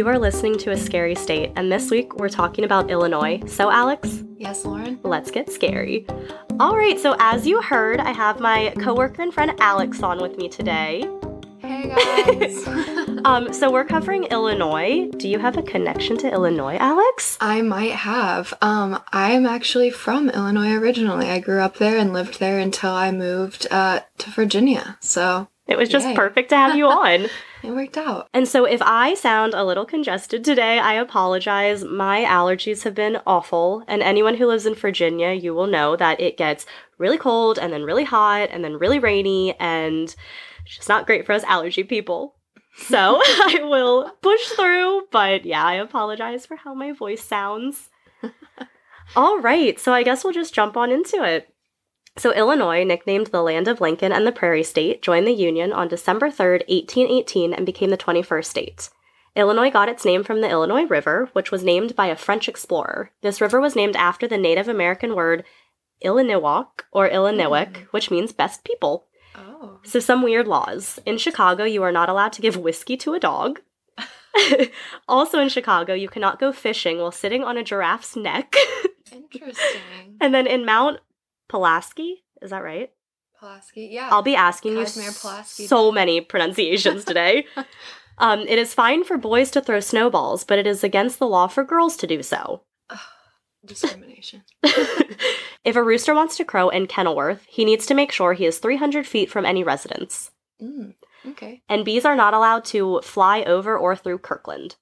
You are listening to A Scary State, and this week we're talking about Illinois. So, Alex, Yes, Lauren. let's get scary. All right, so as you heard, I have my coworker and friend Alex on with me today. Hey guys. Um, so we're covering Illinois. Do you have a connection to Illinois, Alex? I might have. Um, I'm actually from Illinois originally. I grew up there and lived there until I moved uh, to Virginia. So It was just Yay. perfect to have you on. It worked out. And so, if I sound a little congested today, I apologize. My allergies have been awful. And anyone who lives in Virginia, you will know that it gets really cold and then really hot and then really rainy. And it's just not great for us allergy people. So, I will push through. But yeah, I apologize for how my voice sounds. All right. So, I guess we'll just jump on into it. So, Illinois, nicknamed the Land of Lincoln and the Prairie State, joined the Union on December 3rd, 1818, and became the 21st state. Illinois got its name from the Illinois River, which was named by a French explorer. This river was named after the Native American word Illiniwak or Illiniwek, mm. which means best people. Oh. So, some weird laws. In Chicago, you are not allowed to give whiskey to a dog. also, in Chicago, you cannot go fishing while sitting on a giraffe's neck. Interesting. and then in Mount Pulaski, is that right? Pulaski. Yeah. I'll be asking you Pulaski. so many pronunciations today. um, it is fine for boys to throw snowballs, but it is against the law for girls to do so. Discrimination. if a rooster wants to crow in Kenilworth, he needs to make sure he is 300 feet from any residence. Mm, okay. And bees are not allowed to fly over or through Kirkland.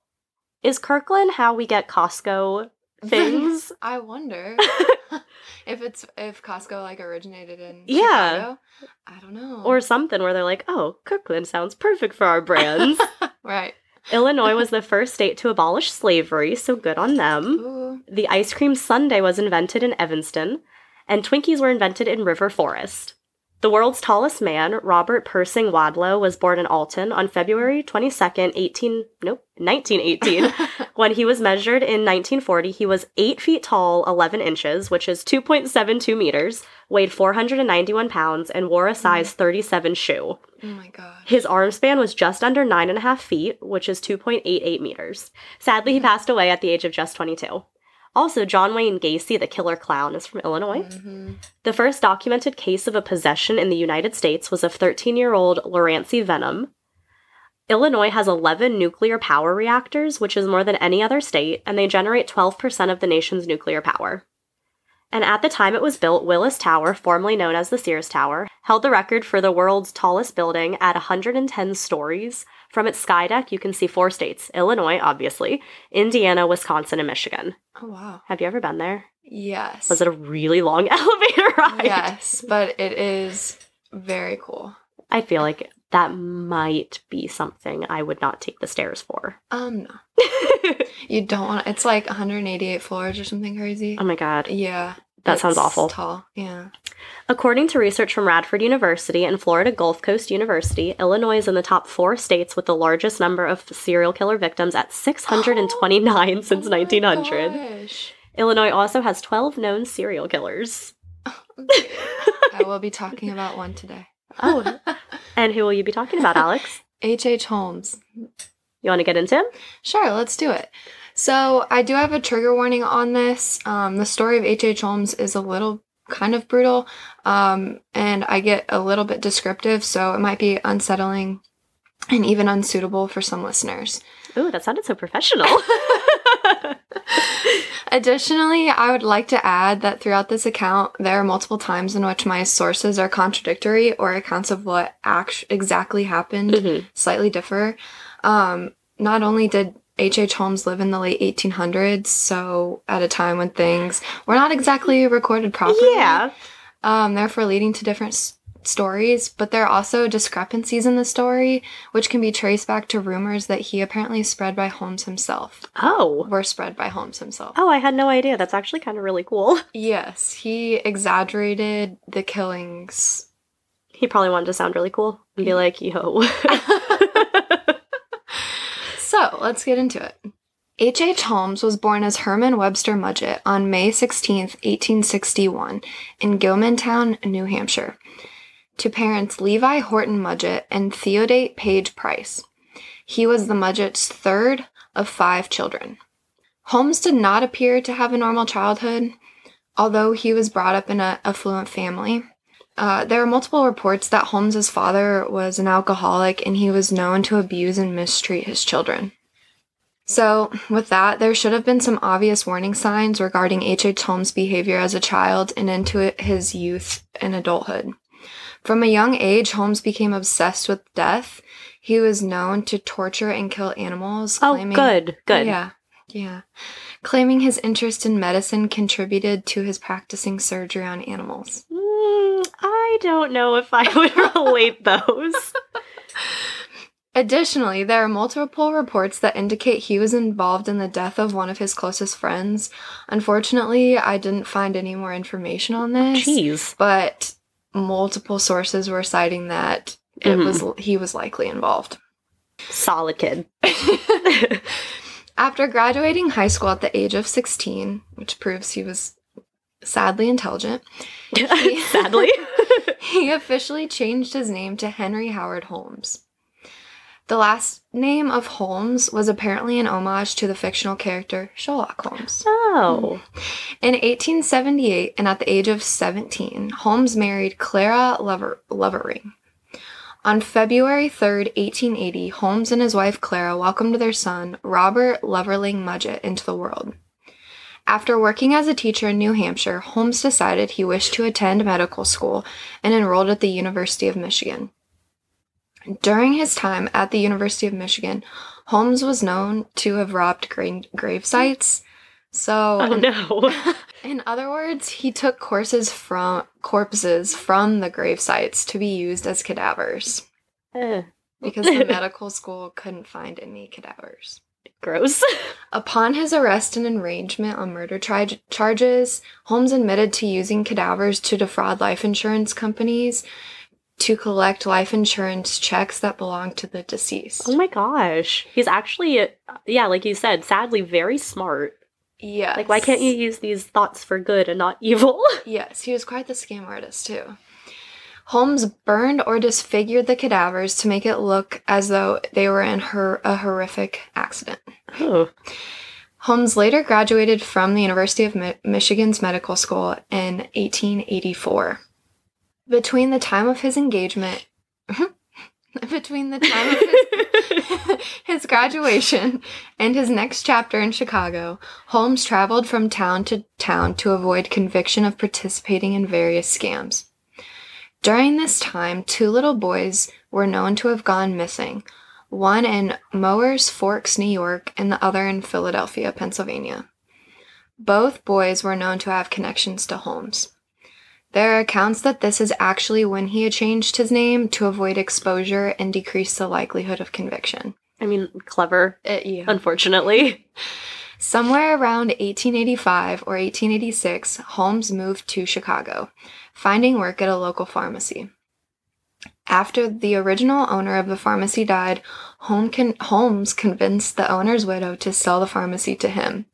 Is Kirkland how we get Costco things? I wonder if it's if Costco like originated in Yeah. Chicago. I don't know. or something where they're like, oh, Kirkland sounds perfect for our brands. right. Illinois was the first state to abolish slavery, so good on them. Ooh. The ice cream sundae was invented in Evanston, and Twinkies were invented in River Forest. The world's tallest man, Robert Persing Wadlow, was born in Alton on February 22nd, 18 nope, 1918. when he was measured in 1940, he was 8 feet tall, 11 inches, which is 2.72 meters, weighed 491 pounds, and wore a mm-hmm. size 37 shoe. Oh my god. His arm span was just under nine and a half feet, which is 2.88 meters. Sadly, he mm-hmm. passed away at the age of just 22. Also, John Wayne Gacy, the killer clown, is from Illinois. Mhm. The first documented case of a possession in the United States was of 13 year old Lurancy Vennum. Illinois has 11 nuclear power reactors, which is more than any other state, and they generate 12% of the nation's nuclear power. And at the time it was built, Willis Tower, formerly known as the Sears Tower, held the record for the world's tallest building at 110 stories. From its sky deck, you can see four states Illinois, obviously, Indiana, Wisconsin, and Michigan. Oh wow. Have you ever been there? Yes. Was it a really long elevator ride? Yes, but it is very cool. I feel like that might be something I would not take the stairs for. Um, no. You don't want. It's like 188 floors or something crazy. oh my god. yeah. That sounds awful. Tall. Yeah. According to research from Radford University and Florida Gulf Coast University, Illinois is in the top four states with the largest number of serial killer victims at 629 since Oh 1900. gosh. Illinois also has 12 known serial killers. I will be talking about one today. Oh, and who will you be talking about, Alex? H. H. Holmes. You want to get into him? Sure, let's do it. So, I do have a trigger warning on this. Um, the story of H. H. Holmes is a little kind of brutal, um, and I get a little bit descriptive, so it might be unsettling and even unsuitable for some listeners. Ooh, that sounded so professional. Additionally, I would like to add that throughout this account, there are multiple times in which my sources are contradictory or accounts of what act- exactly happened Mhm. slightly differ. Um, not only did H.H. H. Holmes live in the late 1800s, so at a time when things were not exactly recorded properly, yeah. um, therefore leading to different s- stories, but there are also discrepancies in the story, which can be traced back to rumors that he apparently spread by Holmes himself, Oh. were spread by Holmes himself. Oh, I had no idea. That's actually kind of really cool. Yes, he exaggerated the killings. He probably wanted to sound really cool and be like, yo. Let's get into it. H. H. Holmes was born as Herman Webster Mudgett on May 16, 1861, in Gilmanton, New Hampshire, to parents Levi Horton Mudgett and Theodate Page Price. He was the Mudgett's third of five children. Holmes did not appear to have a normal childhood, although he was brought up in an affluent family. Uh, there are multiple reports that Holmes's father was an alcoholic and he was known to abuse and mistreat his children. So, with that, there should have been some obvious warning signs regarding H.H. H. Holmes' behavior as a child and into his youth and adulthood. From a young age, Holmes became obsessed with death. He was known to torture and kill animals. Oh, good, good. Yeah, yeah. Claiming his interest in medicine contributed to his practicing surgery on animals. Mm, I don't know if I would relate those. Additionally, there are multiple reports that indicate he was involved in the death of one of his closest friends. Unfortunately, I didn't find any more information on this. Jeez. But multiple sources were citing that it Mhm. was he was likely involved. Solid kid. After graduating high school at the age of 16, which proves he was sadly intelligent, Sadly. he officially changed his name to Henry Howard Holmes. The last name of Holmes was apparently an homage to the fictional character Sherlock Holmes. oh. Mm-hmm. In 1878, and at the age of 17, Holmes married Clara Lover- Lovering. On February 3rd, 1880, Holmes and his wife Clara welcomed their son, Robert Lovering Mudgett, into the world. After working as a teacher in New Hampshire, Holmes decided he wished to attend medical school and enrolled at the University of Michigan. During his time at the University of Michigan, Holmes was known to have robbed gra- grave sites. So, Oh no. in other words, he took courses from corpses from the grave sites to be used as cadavers Eh, because the medical school couldn't find any cadavers. gross. Upon his arrest and arraignment on murder tri- charges, Holmes admitted to using cadavers to defraud life insurance companies to collect life insurance checks that belonged to the deceased. Oh my gosh. He's actually, yeah, like you said, sadly very smart. yes. Like, why can't you use these thoughts for good and not evil? Yes, he was quite the scam artist, too. Holmes burned or disfigured the cadavers to make it look as though they were in her- a horrific accident. oh. Holmes later graduated from the University of Mi- Michigan's medical school in 1884. Between the time of his engagement, between the time of his, his graduation and his next chapter in Chicago, Holmes traveled from town to town to avoid conviction of participating in various scams. During this time, two little boys were known to have gone missing, one in Mooers Forks, New York, and the other in Philadelphia, Pennsylvania. Both boys were known to have connections to Holmes. There are accounts that this is actually when he had changed his name to avoid exposure and decrease the likelihood of conviction. I mean, clever, Uh, yeah. unfortunately. Somewhere around 1885 or 1886, Holmes moved to Chicago, finding work at a local pharmacy. After the original owner of the pharmacy died, Holmes convinced the owner's widow to sell the pharmacy to him.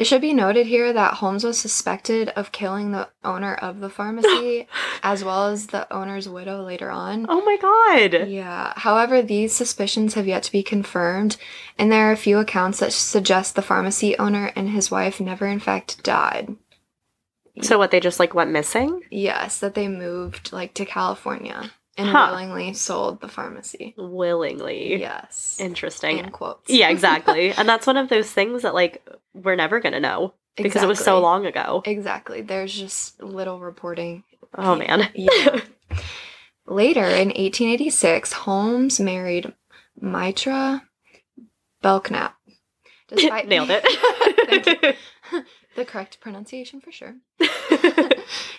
It should be noted here that Holmes was suspected of killing the owner of the pharmacy as well as the owner's widow later on. Oh my god. Yeah. However, these suspicions have yet to be confirmed, and there are a few accounts that suggest the pharmacy owner and his wife never, in fact, died. So what, they just like went missing? Yes, that they moved like to California and Huh. willingly sold the pharmacy. Willingly. Yes. Interesting. In quotes. Yeah, exactly. and that's one of those things that like we're never gonna know because it was so long ago. Exactly. There's just little reporting. Oh man. Yeah. Later in 1886, Holmes married Mitra Belknap. Despite- Nailed it. the correct pronunciation for sure.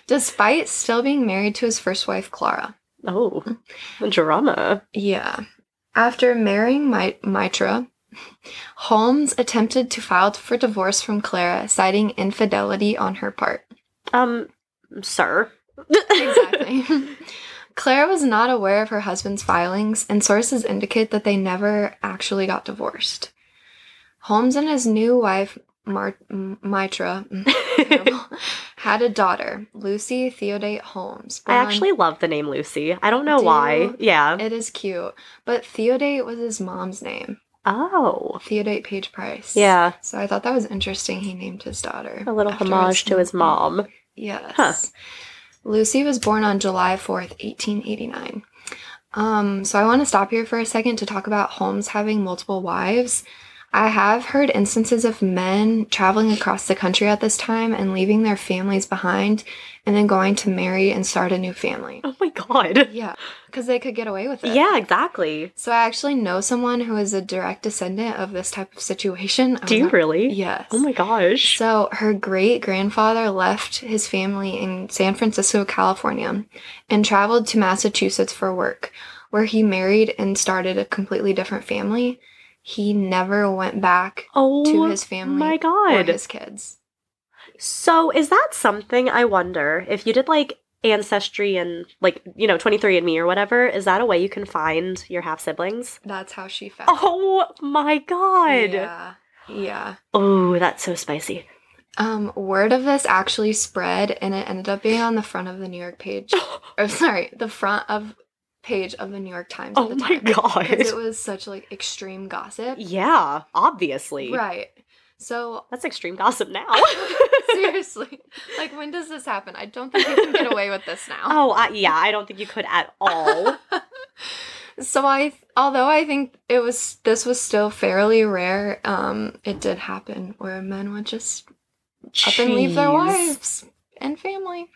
Despite still being married to his first wife, Clara. Oh, drama. Yeah. After marrying Mi- Mitra, Holmes attempted to file for divorce from Clara, citing infidelity on her part. Um, sir. Exactly. Clara was not aware of her husband's filings, and sources indicate that they never actually got divorced. Holmes and his new wife, Mar- M- Mitra, had a daughter, Lucy Theodate Holmes. I actually love the name Lucy. I don't know Do why. Yeah. It is cute, but Theodate was his mom's name. Oh. Theodate Page Price. Yeah. So I thought that was interesting. He named his daughter. A little homage to his mom. Yes. Huh. Lucy was born on July 4th, 1889. Um, so I want to stop here for a second to talk about Holmes having multiple wives. I have heard instances of men traveling across the country at this time and leaving their families behind and then going to marry and start a new family. Oh my god. Yeah, because they could get away with it. Yeah, exactly. So I actually know someone who is a direct descendant of this type of situation. Do you not- really? Yes. Oh my gosh. So her great grandfather left his family in San Francisco, California, and traveled to Massachusetts for work, where he married and started a completely different family. He never went back Oh to his family my or god. his kids. So is that something I wonder if you did like ancestry and like, you know, 23andme or whatever, is that a way you can find your half siblings? That's how she found. Oh my god. Yeah. Yeah. Oh, that's so spicy. Um, word of this actually spread and it ended up being on the front of the New York page. or sorry, the front of page of the New York Times at Oh the my time. god. Because it was such like extreme gossip. Yeah, obviously. Right. So That's extreme gossip now. seriously, like when does this happen? I don't think you can get away with this now. oh, I, yeah, I don't think you could at all. so I, although I think it was this was still fairly rare, um, it did happen where men would just up and leave their wives and family.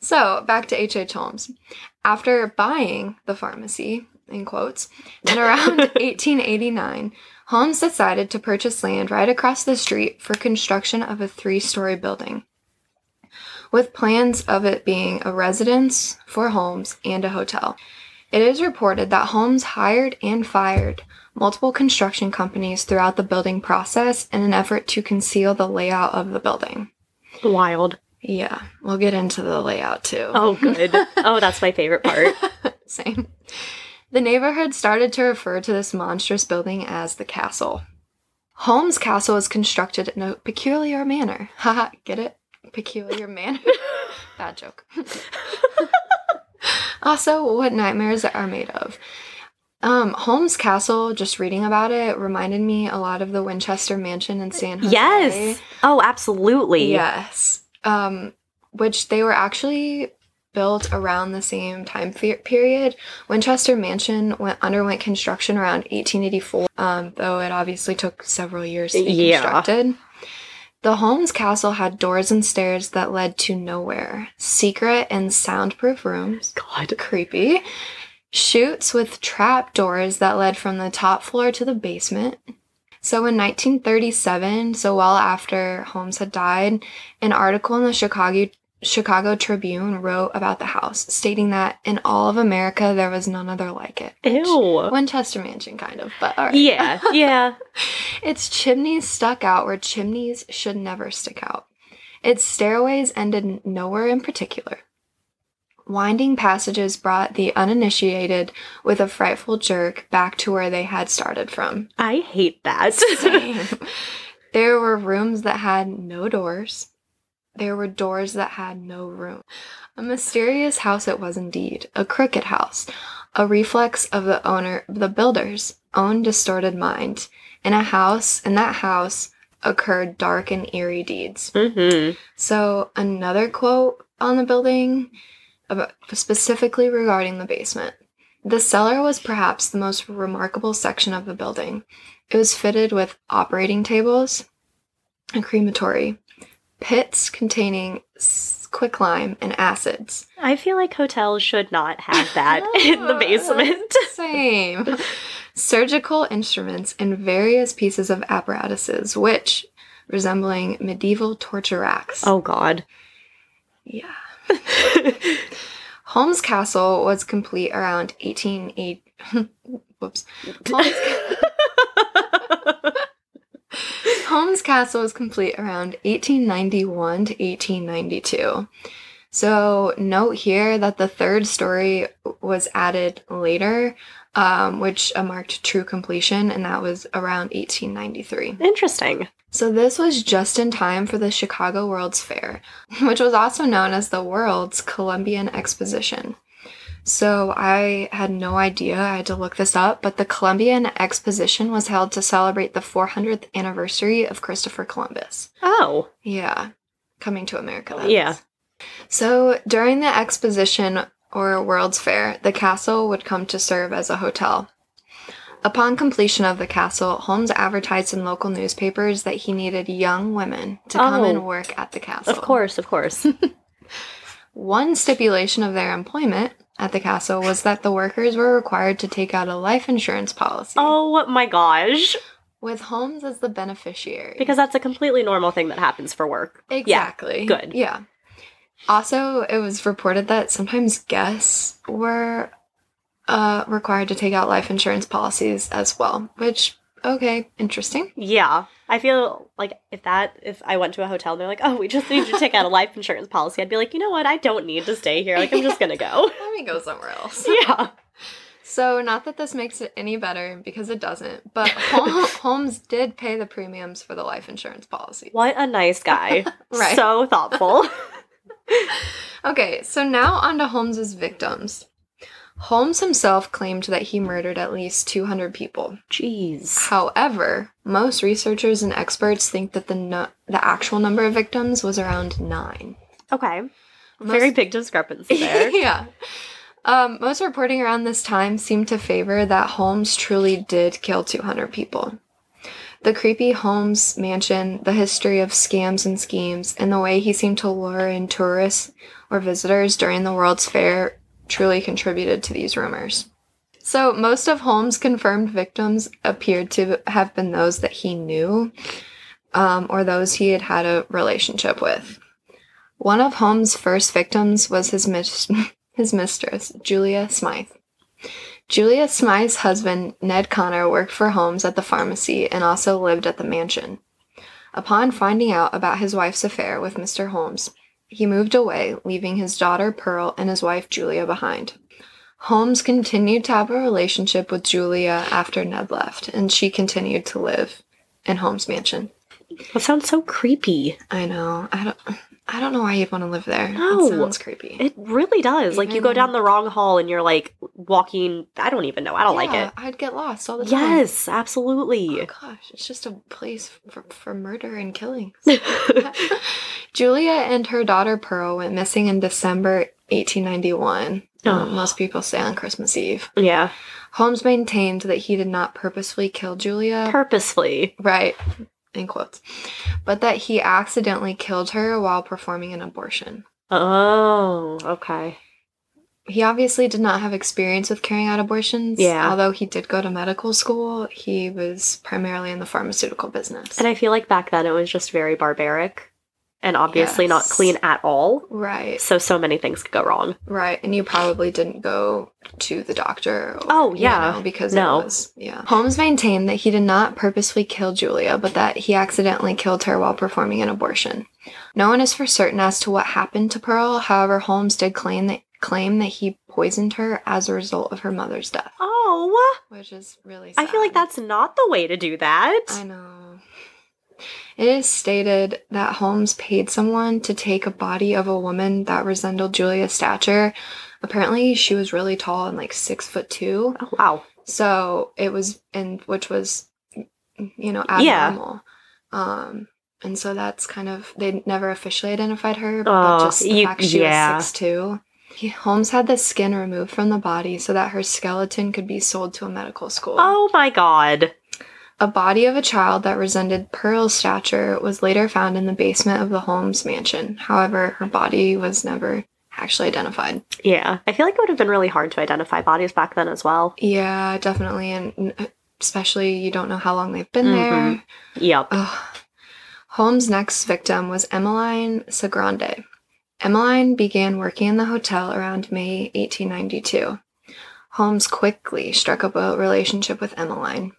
So back to H. H. Holmes. After buying the pharmacy, in quotes, in around 1889, Holmes decided to purchase land right across the street for construction of a three story building, with plans of it being a residence for Holmes and a hotel. It is reported that Holmes hired and fired multiple construction companies throughout the building process in an effort to conceal the layout of the building. Wild. Yeah, we'll get into the layout too. Oh, good. oh, that's my favorite part. Same. The neighborhood started to refer to this monstrous building as the castle. Holmes Castle was constructed in a peculiar manner. Haha, get it? Peculiar manner? Bad joke. also, what nightmares are made of. Um, Holmes Castle, just reading about it, reminded me a lot of the Winchester Mansion in San Jose. yes. Oh, absolutely. Yes. Um, which they were actually built around the same time period. Winchester Mansion went underwent construction around 1884, um, though it obviously took several years to be Yeah. constructed. The Holmes Castle had doors and stairs that led to nowhere, secret and soundproof rooms, God. creepy, chutes with trap doors that led from the top floor to the basement. So in 1937, so well after Holmes had died, an article in the Chicago Chicago Tribune wrote about the house, stating that in all of America there was none other like it. Ew. Winchester Mansion, kind of, but all right. Yeah, yeah. Its chimneys stuck out where chimneys should never stick out. Its stairways ended nowhere in particular. Winding passages brought the uninitiated with a frightful jerk back to where they had started from. I hate that. There were rooms that had no doors. There were doors that had no room. A mysterious house it was indeed, a crooked house, a reflex of the owner, the builder's own distorted mind. In a house, in that house, occurred dark and eerie deeds. hmm So another quote on the building, about, specifically regarding the basement. The cellar was perhaps the most remarkable section of the building. It was fitted with operating tables, a crematory, pits containing quicklime and acids. I feel like hotels should not have that in the basement. Same. Surgical instruments and various pieces of apparatuses, which resembling medieval torture racks. Oh God. Yeah. Holmes Castle was complete around 1880. Whoops. Holmes, Holmes Castle was complete around 1891 to 1892. So, note here that the third story was added later, um, which marked true completion, and that was around 1893. Interesting. So this was just in time for the Chicago World's Fair, which was also known as the World's Columbian Exposition. So I had no idea. I had to look this up, but the Columbian Exposition was held to celebrate the 400th anniversary of Christopher Columbus. Oh, Yeah, coming to America. that Yeah. is. So during the exposition or World's Fair, the castle would come to serve as a hotel. Upon completion of the castle, Holmes advertised in local newspapers that he needed young women to come Oh. and work at the castle. of course, of course. One stipulation of their employment at the castle was that the workers were required to take out a life insurance policy, oh my gosh. with Holmes as the beneficiary. Because that's a completely normal thing that happens for work. Exactly. good. Yeah. Also, it was reported that sometimes guests were uh, required to take out life insurance policies as well, which, okay, interesting. Yeah. I feel like if that if I went to a hotel and they're like, "Oh, we just need you to take out a life insurance policy," I'd be like, "You know what? I don't need to stay here. Like, I'm just gonna go." Let me go somewhere else. yeah. So, not that this makes it any better because it doesn't, but Holmes did pay the premiums for the life insurance policy. What a nice guy. Right. So thoughtful. Okay, so now on to Holmes's victims. Holmes himself claimed that he murdered at least 200 people. Jeez. However, most researchers and experts think that the no- the actual number of victims was around 9. Okay. Most- Very big discrepancy there. yeah. Um, most reporting around this time seemed to favor that Holmes truly did kill 200 people. The creepy Holmes mansion, the history of scams and schemes, and the way he seemed to lure in tourists or visitors during the World's Fair truly contributed to these rumors. So, most of Holmes' confirmed victims appeared to have been those that he knew um, or those he had had a relationship with. One of Holmes' first victims was his, mis- his mistress, Julia Smythe. Julia Smythe's husband, Ned Conner, worked for Holmes at the pharmacy and also lived at the mansion. Upon finding out about his wife's affair with Mr. Holmes, he moved away, leaving his daughter Pearl and his wife Julia behind. Holmes continued to have a relationship with Julia after Ned left, and she continued to live in Holmes' mansion. That sounds so creepy. I know. I don't. I don't know why you'd want to live there. No. It sounds creepy. It really does. Like you go down the wrong hall and you're like walking. I don't even know. I don't like it. I'd get lost all the time. Yes, absolutely. Oh gosh, it's just a place for, for murder and killings. Julia and her daughter Pearl went missing in December 1891. Oh. Um, most people say on Christmas Eve. yeah, Holmes maintained that he did not purposefully kill Julia. purposefully. right, in quotes. But that he accidentally killed her while performing an abortion. Oh, okay. He obviously did not have experience with carrying out abortions. Yeah. Although he did go to medical school, he was primarily in the pharmaceutical business. And I feel like back then it was just very barbaric and obviously not clean at all. right. So, so many things could go wrong. Right, and you probably didn't go to the doctor. or, Oh, you yeah. know, because No. was yeah. Holmes maintained that he did not purposely kill Julia, but that he accidentally killed her while performing an abortion. No one is for certain as to what happened to Pearl. However, Holmes did claim that claim that he poisoned her as a result of her mother's death, Oh, which is really. Sad. I feel like that's not the way to do that. I know. It is stated that Holmes paid someone to take a body of a woman that resembled Julia's stature. Apparently, she was really tall and like six foot two. Oh, wow. So it was, and which was, you know, Yeah. abnormal. Um, and so that's kind of they never officially identified her, Oh, but just the you- fact she yeah. was six two. He, Holmes had the skin removed from the body so that her skeleton could be sold to a medical school. Oh my god. A body of a child that resembled Pearl's stature was later found in the basement of the Holmes mansion. However, her body was never actually identified. Yeah. I feel like it would have been really hard to identify bodies back then as well. Yeah, definitely. And especially, you don't know how long they've been Mhm. Yep. Ugh. Holmes' next victim was Emmeline Cigrand. Emmeline began working in the hotel around May 1892. Holmes quickly struck up a relationship with Emmeline.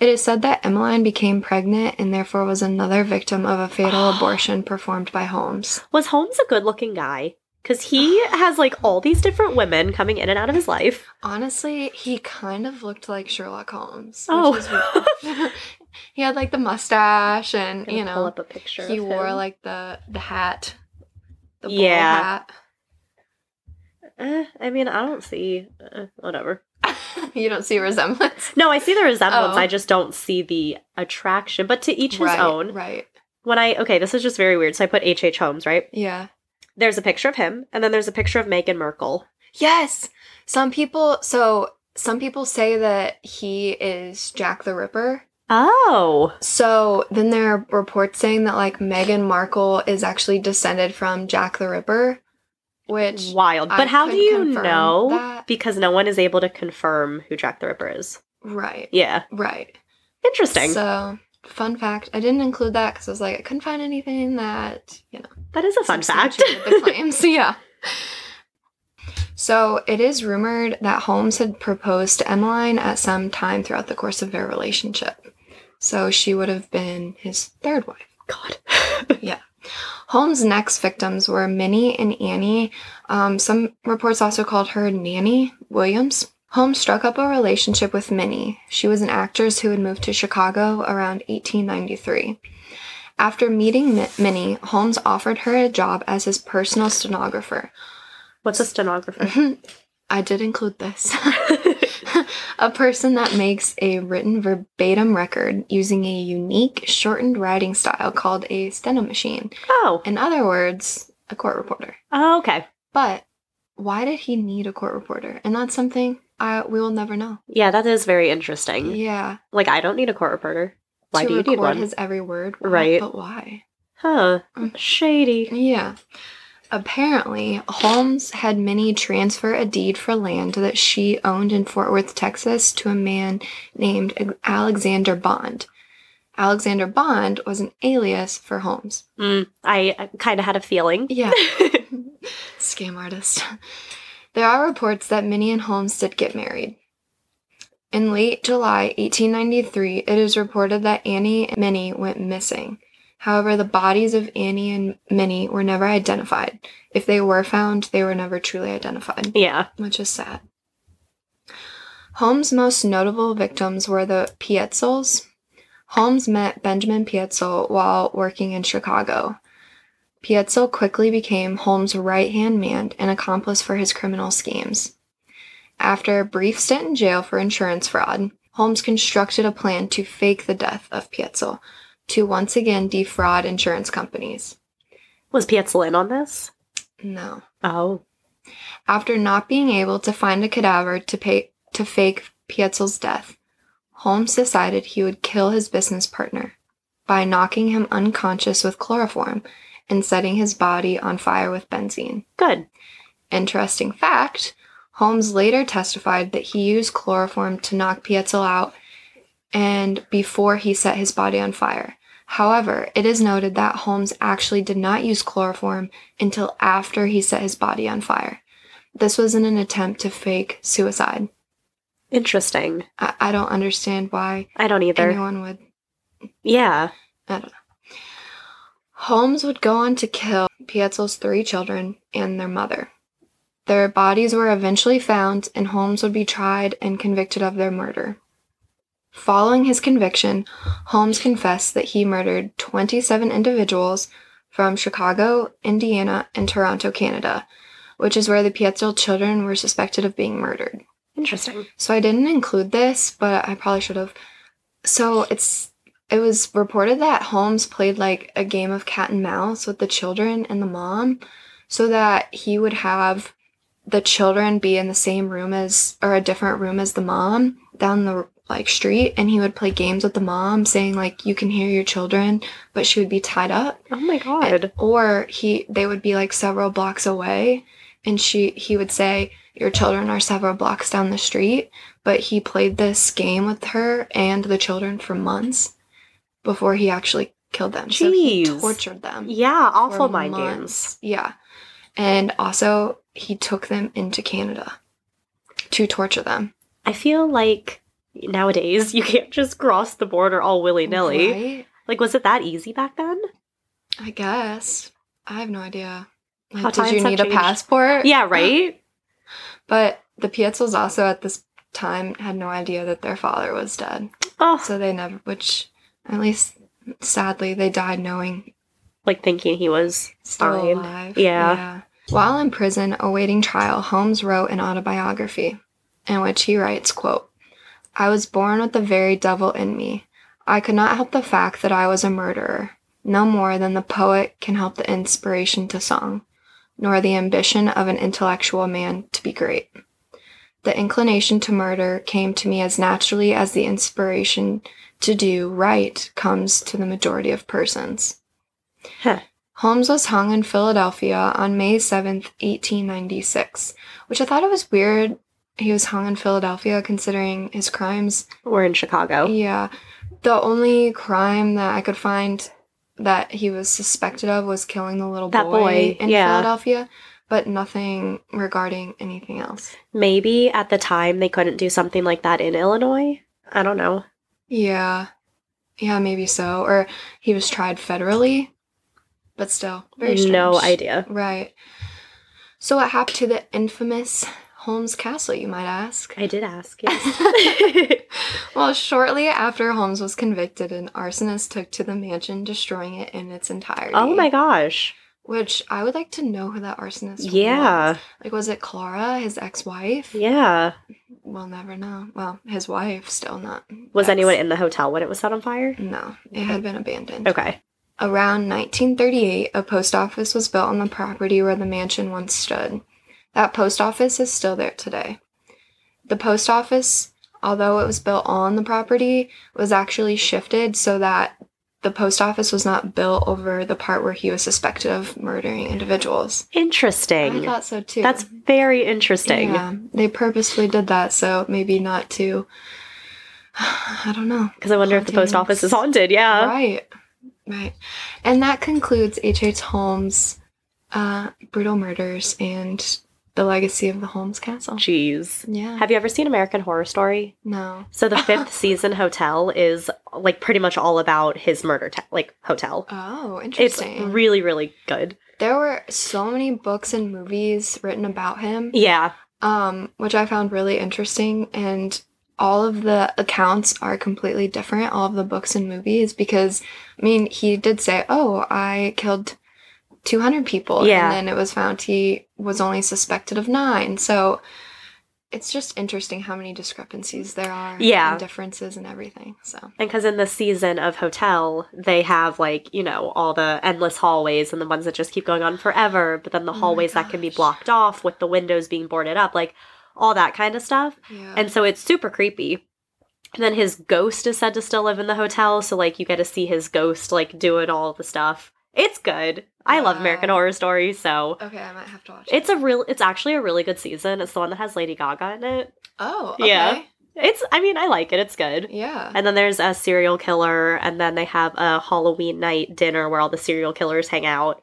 It is said that Emmeline became pregnant and therefore was another victim of a fatal abortion performed by Holmes. Was Holmes a good looking guy? Because he has like all these different women coming in and out of his life. Honestly, he kind of looked like Sherlock Holmes. which Oh. he had like the mustache and, you pull know, up a picture. he wore like the the hat. The Yeah. hat. Eh, I mean, I don't see uh, whatever. you don't see resemblance. No, I see the resemblance. Oh. I just don't see the attraction. But to each his right, own. Right. When I okay, this is just very weird. So I put H. H. Holmes, right? Yeah. There's a picture of him, and then there's a picture of Meghan Markle. Yes. Some people so some people say that he is Jack the Ripper. Oh, So then there are reports saying that like Meghan Markle is actually descended from Jack the Ripper, which wild. I But how do you know? that. Because no one is able to confirm who Jack the Ripper is. right, Yeah, right. interesting. So fun fact, I didn't include that because I was like I couldn't find anything that you know that is a fun fact. the claims. yeah. So it is rumored that Holmes had proposed to Emmeline at some time throughout the course of their relationship. So she would have been his third wife. God. Holmes' next victims were Minnie and Annie. Um, some reports also called her Nanny Williams. Holmes struck up a relationship with Minnie. She was an actress who had moved to Chicago around 1893. After meeting Mi- Minnie, Holmes offered her a job as his personal stenographer. What's a stenographer? I did include this. a person that makes a written verbatim record using a unique shortened writing style called a steno machine. oh. In other words, a court reporter. oh, okay. But why did he need a court reporter? And that's something I we will never know. Yeah, that is very interesting. Yeah. Like, I don't need a court reporter. Why to do you need one? his every word. Why- Right. But why? Huh. Mm. Shady. Yeah. Apparently, Holmes had Minnie transfer a deed for land that she owned in Fort Worth, Texas, to a man named Alexander Bond. Alexander Bond was an alias for Holmes. Mm, I, I kind of had a feeling. Yeah. Scam artist. There are reports that Minnie and Holmes did get married. In late July 1893, it is reported that Annie and Minnie went missing. However, the bodies of Annie and Minnie were never identified. If they were found, they were never truly identified, yeah. which is sad. Holmes' most notable victims were the Pitezels. Holmes met Benjamin Pitezel while working in Chicago. Pitezel quickly became Holmes' right hand man and accomplice for his criminal schemes. After a brief stint in jail for insurance fraud, Holmes constructed a plan to fake the death of Pitezel to once again defraud insurance companies. Was Pitezel in on this? No. Oh. After not being able to find a cadaver to pay to fake Pitezel's death, Holmes decided he would kill his business partner by knocking him unconscious with chloroform and setting his body on fire with benzene. Good. Interesting fact Holmes later testified that he used chloroform to knock Pitezel out and before he set his body on fire. However, it is noted that Holmes actually did not use chloroform until after he set his body on fire. This was in an attempt to fake suicide. Interesting. I, I don't understand why I don't either. anyone would. Yeah. I don't know. Holmes would go on to kill Pitezel's three children and their mother. Their bodies were eventually found, and Holmes would be tried and convicted of their murder. Following his conviction, Holmes confessed that he murdered 27 individuals from Chicago, Indiana, and Toronto, Canada, which is where the Pitezel children were suspected of being murdered. Interesting. So I didn't include this, but I probably should have. So it's it was reported that Holmes played like a game of cat and mouse with the children and the mom so that he would have the children be in the same room as or a different room as the mom down the like street and he would play games with the mom saying like you can hear your children but she would be tied up Oh my god. or he they would be like several blocks away and she he would say your children are several blocks down the street but he played this game with her and the children for months before he actually killed them so he Jeez. tortured them Yeah, awful mind games. yeah and also he took them into canada to torture them I feel like nowadays you can't just cross the border all willy nilly. Right? Like, was it that easy back then? i guess i have no idea like, How did you need a passport Yeah, right? But the Pitezels also at this time had no idea that their father was dead. oh, So they never, which at least sadly, they died knowing like thinking he was still fine. alive. Yeah. While in prison awaiting trial, Holmes wrote an autobiography in which he writes, quote, I was born with the very devil in me. I could not help the fact that I was a murderer, no more than the poet can help the inspiration to song, nor the ambition of an intellectual man to be great. The inclination to murder came to me as naturally as the inspiration to do right comes to the majority of persons. Huh. Holmes was hung in Philadelphia on May 7th, 1896, which I thought it was weird he was hung in Philadelphia considering his crimes. We're in Chicago. Yeah. The only crime that I could find that he was suspected of was killing the little boy, boy, in yeah. Philadelphia, but nothing regarding anything else. Maybe at the time they couldn't do something like that in Illinois. I don't know. Yeah. Yeah, maybe so. Or he was tried federally, but still, very strange. No idea. Right. So, what happened to the infamous Holmes Castle, you might ask? I did ask, yes. Well, shortly after Holmes was convicted, an arsonist took to the mansion, destroying it in its entirety. oh my gosh. Which I would like to know who that arsonist was. Yeah. Like, was it Clara, his ex wife? Yeah. We'll never know. Well, his wife, still not. Was ex. anyone in the hotel when it was set on fire? No, it had been abandoned. Okay. Around 1938, a post office was built on the property where the mansion once stood. That post office is still there today. The post office, although it was built on the property, was actually shifted so that the post office was not built over the part where he was suspected of murdering individuals. Interesting. I thought so too. That's very interesting. Yeah, they purposefully did that so maybe not to. I don't know. Because I wonder if the post office is haunted. Yeah. Right. Right. And that concludes H.H. Holmes' uh, brutal murders and the legacy of the Holmes Castle. Jeez. Yeah. Have you ever seen American Horror Story? no. So the fifth season hotel is like pretty much all about his murder, ta- like hotel. Oh, interesting. It's really, really good. there were so many books and movies written about him, Yeah. um, which I found really interesting. And all of the accounts are completely different, all of the books and movies, because, I mean, he did say, oh, I killed 200 people. Yeah. And then it was found he was only suspected of nine. So it's just interesting how many discrepancies there are. Yeah. And differences and everything. So, And because in the season of Hotel, they have like, you know, all the endless hallways and the ones that just keep going on forever, but then the Oh hallways that can be blocked off with the windows being boarded up, like all that kind of stuff. yeah. And so it's super creepy. And then his ghost is said to still live in the hotel, so like you get to see his ghost like doing all the stuff. It's good. I love American Horror Story, so okay, I might have to watch it's it. a real it's actually a really good season. It's the one that has Lady Gaga in it. Oh, okay. Yeah. It's I mean, I like it. It's good. Yeah. And then there's a serial killer, and then they have a Halloween night dinner where all the serial killers hang out.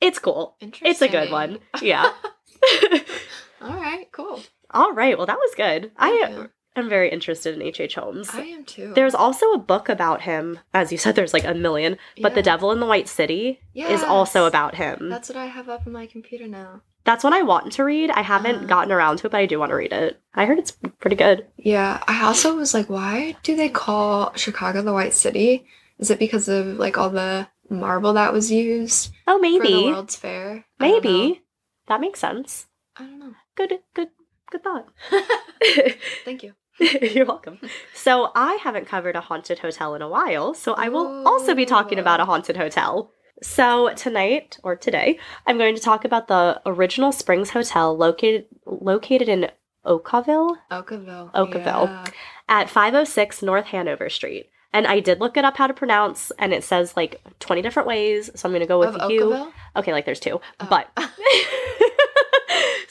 It's cool. Interesting. It's a good one. Yeah. All right, cool. all right. Well, that was good. I Yeah. Am very interested in H.H. H. Holmes. I am too. There's also a book about him. As you said, there's like a million. But The Devil in the White City is also about him. That's, what I have up on my computer now. That's what I want to read. I haven't Uh. gotten around to it, but I do want to read it. I heard it's pretty good. Yeah, I also was like, why do they call Chicago the White City? Is it because of like all the marble that was used Oh, for the maybe. World's Fair? I don't know. Maybe. That makes sense. I don't know. Good, good, good thought. Thank you. You're welcome. So, I haven't covered a haunted hotel in a while, so I will also be talking about a haunted hotel. So, tonight or today, I'm going to talk about the original Springs Hotel located located in Okawville Okawville. Okawville. Yeah. at 506 North Hanover Street. And I did look it up how to pronounce, and it says like 20 different ways. So I'm going to go with Of you. Okawville? Okay, like there's two. Oh. But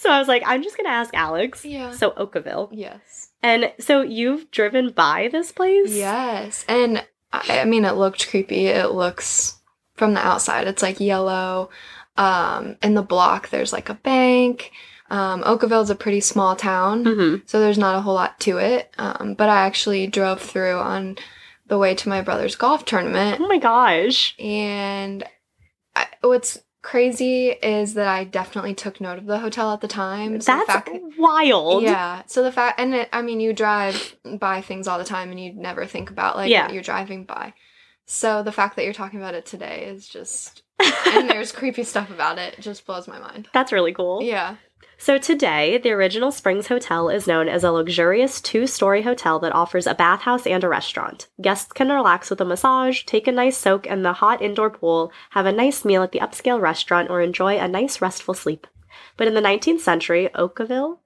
so I was like, I'm just going to ask Alex. Yeah. So Okawville. yes. And so you've driven by this place? Yes. And I, I mean, it looked creepy. It looks from the outside, it's like yellow. Um, in the block, there's like a bank. Um, Okawville's a pretty small town, hmm so there's not a whole lot to it. Um, but I actually drove through on the way to my brother's golf tournament. Oh my gosh. And I, what's crazy is that I definitely took note of the hotel at the time. So the That's fact- wild. yeah. So the fact, and it, I mean, you drive by things all the time, and you never think about like Yeah. what you're driving by. So the fact that you're talking about it today is just, and there's creepy stuff about it, just blows my mind. That's really cool. Yeah. So today, the original Springs Hotel is known as a luxurious two-story hotel that offers a bathhouse and a restaurant. Guests can relax with a massage, take a nice soak in the hot indoor pool, have a nice meal at the upscale restaurant, or enjoy a nice restful sleep. But in the 19th century, Okawville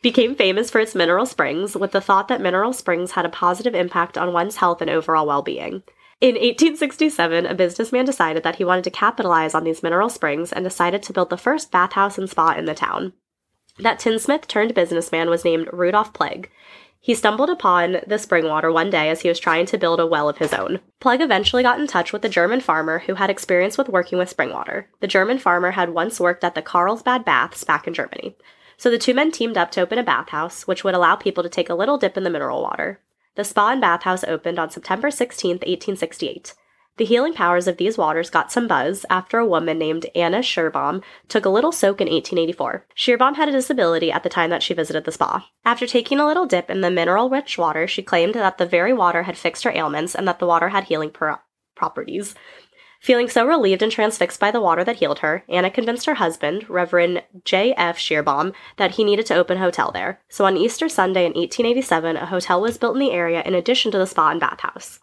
became famous for its mineral springs, with the thought that mineral springs had a positive impact on one's health and overall well-being. In 1867, a businessman decided that he wanted to capitalize on these mineral springs and decided to build the first bathhouse and spa in the town. That tinsmith turned businessman was named Rudolph Plegg. He stumbled upon the spring water one day as he was trying to build a well of his own. Plegg eventually got in touch with a German farmer who had experience with working with spring water. The German farmer had once worked at the Carlsbad Baths back in Germany. So the two men teamed up to open a bathhouse, which would allow people to take a little dip in the mineral water. The spa and bathhouse opened on September 16, 1868. The healing powers of these waters got some buzz after a woman named Anna Scherbaum took a little soak in 1884. Scherbaum had a disability at the time that she visited the spa. After taking a little dip in the mineral rich water, she claimed that the very water had fixed her ailments and that the water had healing pro- properties. Feeling so relieved and transfixed by the water that healed her, Anna convinced her husband, Reverend J. F. Scherbaum, that he needed to open a hotel there. So on Easter Sunday in 1887, a hotel was built in the area in addition to the spa and bathhouse.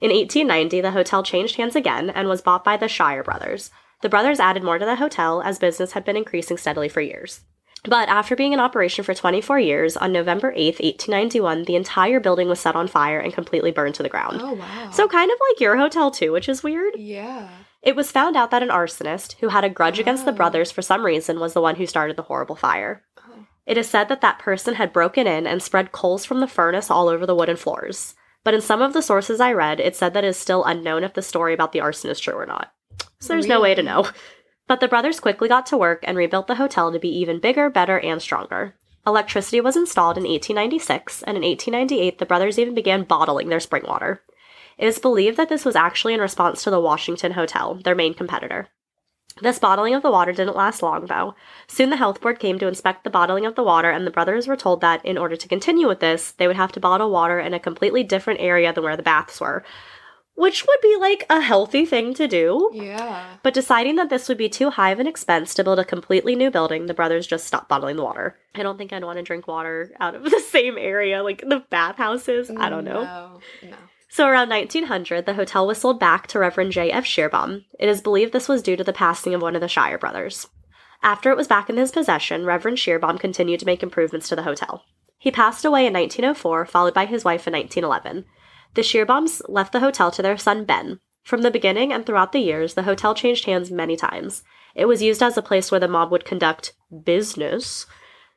In 1890, the hotel changed hands again and was bought by the Shire brothers. The brothers added more to the hotel as business had been increasing steadily for years. But after being in operation for 24 years, on November 8th, 1891, the entire building was set on fire and completely burned to the ground. Oh, wow. So, kind of like your hotel, too, which is weird. yeah. It was found out that an arsonist, who had a grudge against the Oh. brothers for some reason, was the one who started the horrible fire. Oh. It is said that that person had broken in and spread coals from the furnace all over the wooden floors. But in some of the sources I read, it said that it is still unknown if the story about the arson is true or not. So there's no way to know. But the brothers quickly got to work and rebuilt the hotel to be even bigger, better, and stronger. Electricity was installed in 1896, and in 1898, the brothers even began bottling their spring water. It is believed that this was actually in response to the Washington Hotel, their main competitor. This bottling of the water didn't last long, though. Soon the health board came to inspect the bottling of the water, and the brothers were told that in order to continue with this, they would have to bottle water in a completely different area than where the baths were, which would be like a healthy thing to do. Yeah. But deciding that this would be too high of an expense to build a completely new building, the brothers just stopped bottling the water. I don't think I'd want to drink water out of the same area like the bathhouses. I don't know. No. No. So around 1900, the hotel was sold back to Reverend J. F. Scherbaum. It is believed this was due to the passing of one of the Shire brothers. After it was back in his possession, Reverend Scherbaum continued to make improvements to the hotel. He passed away in 1904, followed by his wife in 1911. The Scherbaums left the hotel to their son Ben. From the beginning and throughout the years, the hotel changed hands many times. It was used as a place where the mob would conduct business.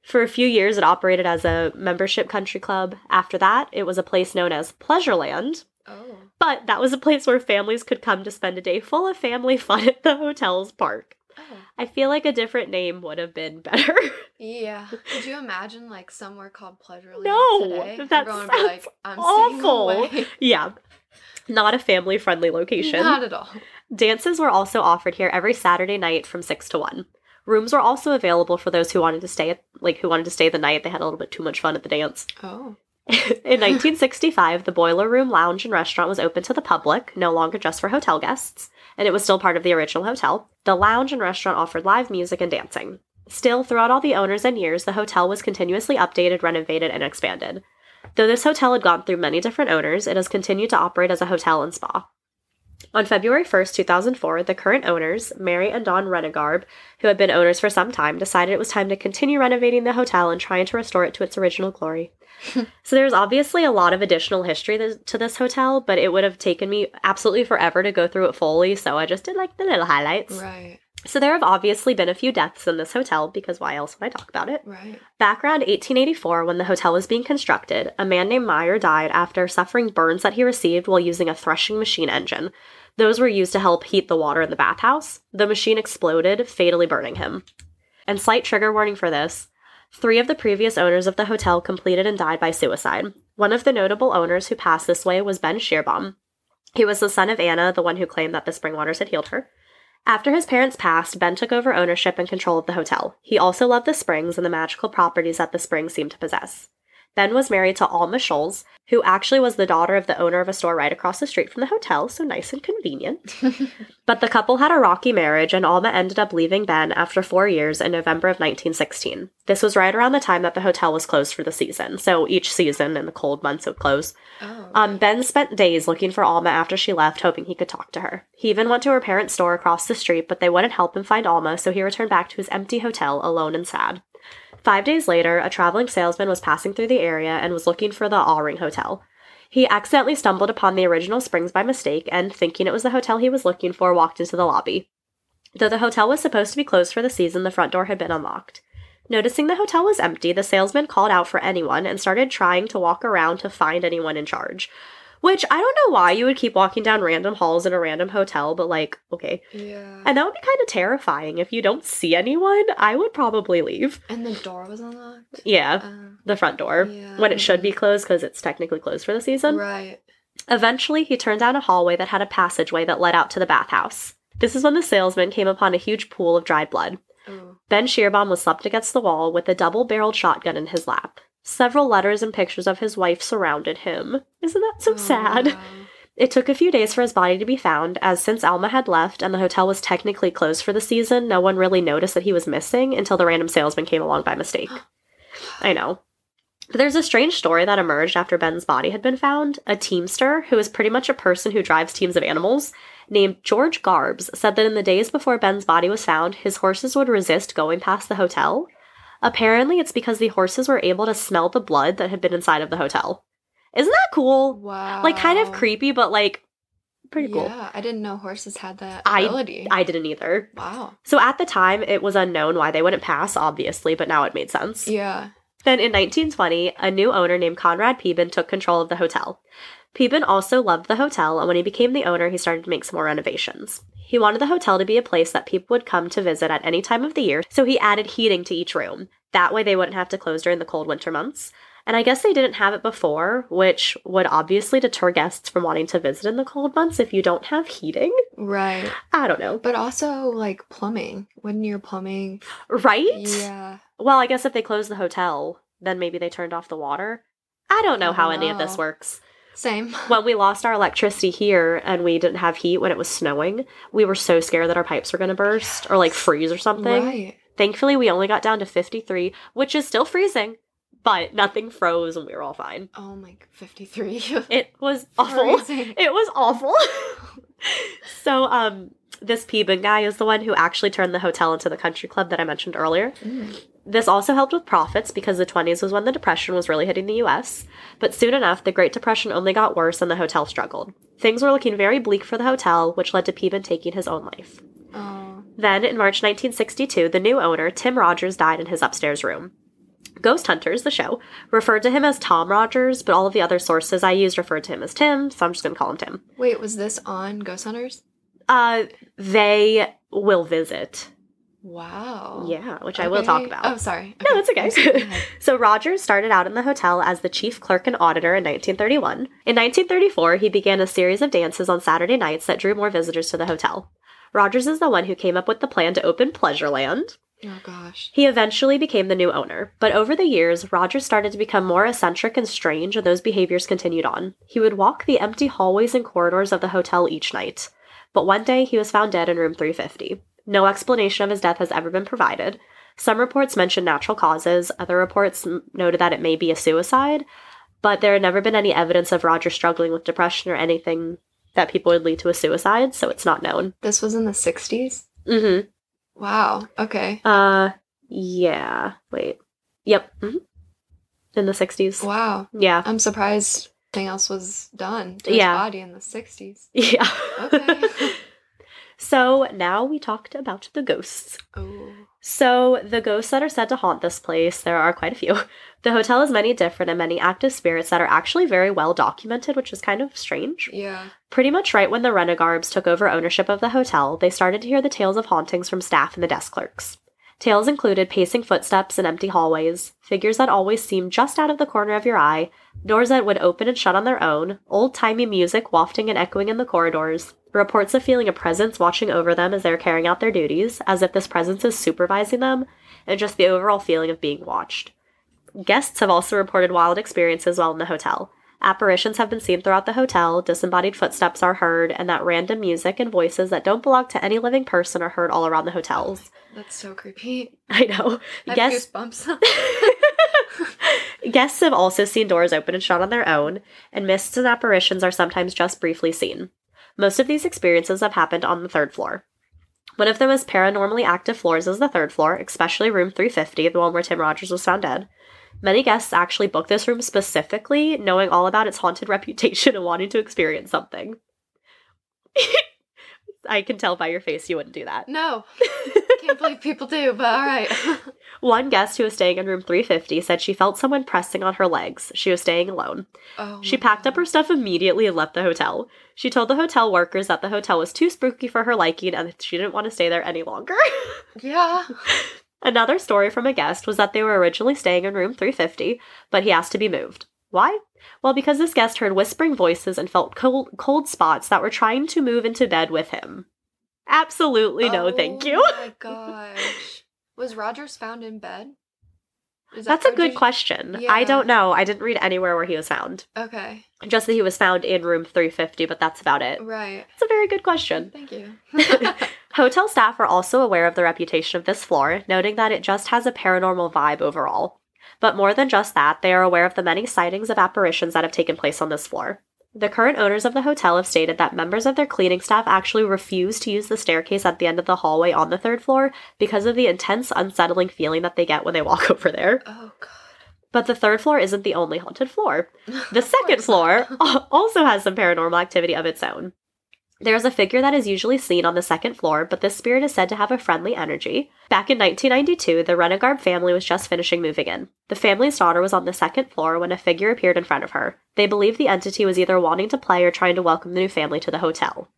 For a few years, it operated as a membership country club. After that, it was a place known as Pleasureland, Oh. but that was a place where families could come to spend a day full of family fun at the hotel's park. Oh. I feel like a different name would have been better. Yeah. Could you imagine like somewhere called Pleasureland No, today? that Everyone would be sounds like, I'm awful. yeah. Not a family friendly location. Not at all. Dances were also offered here every Saturday night from 6 to 1. Rooms were also available for those who wanted to stay at, like who wanted to stay the night. They had a little bit too much fun at the dance. Oh. In 1965, the Boiler Room Lounge and Restaurant was open to the public, no longer just for hotel guests, and it was still part of the original hotel. The lounge and restaurant offered live music and dancing. Still, throughout all the owners and years, the hotel was continuously updated, renovated, and expanded. Though this hotel had gone through many different owners, it has continued to operate as a hotel and spa. On February 1st, 2004, the current owners, Mary and Don Renegarb, who had been owners for some time, decided it was time to continue renovating the hotel and trying to restore it to its original glory. so there's obviously a lot of additional history th- to this hotel, but it would have taken me absolutely forever to go through it fully, so I just did like the little highlights. Right. So there have obviously been a few deaths in this hotel because why else would I talk about it? Right. Back around 1884, when the hotel was being constructed, a man named Meyer died after suffering burns that he received while using a threshing machine engine. Those were used to help heat the water in the bathhouse. The machine exploded, fatally burning him. And slight trigger warning for this three of the previous owners of the hotel completed and died by suicide. One of the notable owners who passed this way was Ben Scherbaum. He was the son of Anna, the one who claimed that the spring waters had healed her. After his parents passed, Ben took over ownership and control of the hotel. He also loved the springs and the magical properties that the springs seemed to possess. Ben was married to Alma Scholes, who actually was the daughter of the owner of a store right across the street from the hotel, so nice and convenient. but the couple had a rocky marriage, and Alma ended up leaving Ben after four years in November of 1916. This was right around the time that the hotel was closed for the season, so each season in the cold months it would close. Oh. Um, ben spent days looking for Alma after she left, hoping he could talk to her. He even went to her parents' store across the street, but they wouldn't help him find Alma, so he returned back to his empty hotel, alone and sad. Five days later, a traveling salesman was passing through the area and was looking for the Allring Hotel. He accidentally stumbled upon the original Springs by mistake and, thinking it was the hotel he was looking for, walked into the lobby. Though the hotel was supposed to be closed for the season, the front door had been unlocked. Noticing the hotel was empty, the salesman called out for anyone and started trying to walk around to find anyone in charge. Which I don't know why you would keep walking down random halls in a random hotel, but like, okay. yeah. And that would be kind of terrifying. If you don't see anyone, I would probably leave. And the door was unlocked. Yeah, Uh, the front door. yeah. When it should be closed because it's technically closed for the season. Right. Eventually, he turned down a hallway that had a passageway that led out to the bathhouse. This is when the salesman came upon a huge pool of dried blood. Oh. Ben Scherbaum was slumped against the wall with a double barreled shotgun in his lap. Several letters and pictures of his wife surrounded him. Isn't that so Oh, sad? wow. It took a few days for his body to be found, as since Alma had left and the hotel was technically closed for the season, no one really noticed that he was missing until the random salesman came along by mistake. I know. But there's a strange story that emerged after Ben's body had been found. A teamster, who is pretty much a person who drives teams of animals, named George Garbs, said that in the days before Ben's body was found, his horses would resist going past the hotel. Apparently, it's because the horses were able to smell the blood that had been inside of the hotel. Isn't that cool? Wow. Like, kind of creepy, but like, pretty cool. Yeah, I didn't know horses had that ability. I didn't either. wow. So at the time, it was unknown why they wouldn't pass, obviously, but now it made sense. Yeah. Then in 1920, a new owner named Conrad Peeben took control of the hotel. Peeben also loved the hotel, and when he became the owner, he started to make some more renovations. He wanted the hotel to be a place that people would come to visit at any time of the year, so he added heating to each room. That way, they wouldn't have to close during the cold winter months. And I guess they didn't have it before, which would obviously deter guests from wanting to visit in the cold months if you don't have heating. Right. I don't know. But also like plumbing. Wouldn't your plumbing Right? Yeah. Well, I guess if they closed the hotel, then maybe they turned off the water. I don't know I how don't any of this oh. works. Same. When we lost our electricity here and we didn't have heat when it was snowing, we were so scared that our pipes were going to burst or like freeze or something. Right. Thankfully, we only got down to 53, which is still freezing, but nothing froze and we were all fine. Oh my 53. It was awful. Freezing. It was awful. so, um, this Peeben guy is the one who actually turned the hotel into the country club that I mentioned earlier. Mm. This also helped with profits because the 20s was when the Depression was really hitting the US. But soon enough, the Great Depression only got worse and the hotel struggled. Things were looking very bleak for the hotel, which led to Peeben taking his own life. Oh. Then, in March 1962, the new owner, Tim Rogers, died in his upstairs room. Ghost Hunters, the show, referred to him as Tom Rogers, but all of the other sources I used referred to him as Tim, so I'm just going to call him Tim. Wait, was this on Ghost Hunters? Uh, they will visit. Wow. Yeah, which I will talk Okay. about. Oh, sorry. No, it's okay. Sorry. So Rogers started out in the hotel as the chief clerk and auditor in 1931. In 1934, he began a series of dances on Saturday nights that drew more visitors to the hotel. Rogers is the one who came up with the plan to open Pleasureland. Oh gosh. He eventually became the new owner, but over the years, Rogers started to become more eccentric and strange, and those behaviors continued on. He would walk the empty hallways and corridors of the hotel each night. But one day, he was found dead in room 350. No explanation of his death has ever been provided. Some reports mention natural causes, other reports noted that it may be a suicide, but there had never been any evidence of Rogers struggling with depression or anything that people would lead to a suicide, so it's not known. This was in the 60s? Mm Wow. Okay. hmm. Uh, yeah. Wait. Yep. hmm In the 60s. Wow. Yeah. I'm surprised nothing else was done to his Yeah. body in the 60s. Yeah. Okay. so now we talked about the ghosts. Oh. So, the ghosts that are said to haunt this place, there are quite a few. The hotel has many different and many active spirits that are actually very well documented, which is kind of strange. Yeah. Pretty much right when the Renegarbs took over ownership of the hotel, they started to hear the tales of hauntings from staff and the desk clerks. Tales included pacing footsteps in empty hallways, figures that always seemed just out of the corner of your eye, doors that would open and shut on their own, old timey music wafting and echoing in the corridors, reports of feeling a presence watching over them as they're carrying out their duties, as if this presence is supervising them, and just the overall feeling of being watched. Guests have also reported wild experiences while in the hotel. Apparitions have been seen throughout the hotel, disembodied footsteps are heard, and that random music and voices that don't belong to any living person are heard all around the hotels. That's so creepy. I know. I have Guests, goosebumps. guests have also seen doors open and shut on their own, and mists and apparitions are sometimes just briefly seen. Most of these experiences have happened on the third floor. One of the most paranormally active floors is the third floor, especially room 350, the one where Tim Rogers was found dead. Many guests actually book this room specifically, knowing all about its haunted reputation and wanting to experience something. I can tell by your face you wouldn't do that. no. Can't believe people do, but all right. One guest who was staying in room 350 said she felt someone pressing on her legs. She was staying alone. Oh, She packed up her stuff immediately and left the hotel. She told the hotel workers that the hotel was too spooky for her liking and that she didn't want to stay there any longer. Yeah. Another story from a guest was that they were originally staying in room 350, but he asked to be moved. Why? Well, because this guest heard whispering voices and felt cold, cold spots that were trying to move into bed with him. Absolutely no, thank oh you. Oh my gosh. Was Rogers found in bed? That- That's a good did- question. Yeah. I don't know. I didn't read anywhere where he was found. Okay. Just that he was found in room 350, but that's about it. Right. It's a very good question. Thank you. Hotel staff are also aware of the reputation of this floor, noting that it just has a paranormal vibe overall. But more than just that, they are aware of the many sightings of apparitions that have taken place on this floor. The current owners of the hotel have stated that members of their cleaning staff actually refuse to use the staircase at the end of the hallway on the third floor because of the intense, unsettling feeling that they get when they walk over there. oh god. But the third floor isn't the only haunted floor. The second floor also has some paranormal activity of its own. There is a figure that is usually seen on the second floor, but this spirit is said to have a friendly energy. Back in 1992, the Renegard family was just finishing moving in. The family's daughter was on the second floor when a figure appeared in front of her. They believe the entity was either wanting to play or trying to welcome the new family to the hotel,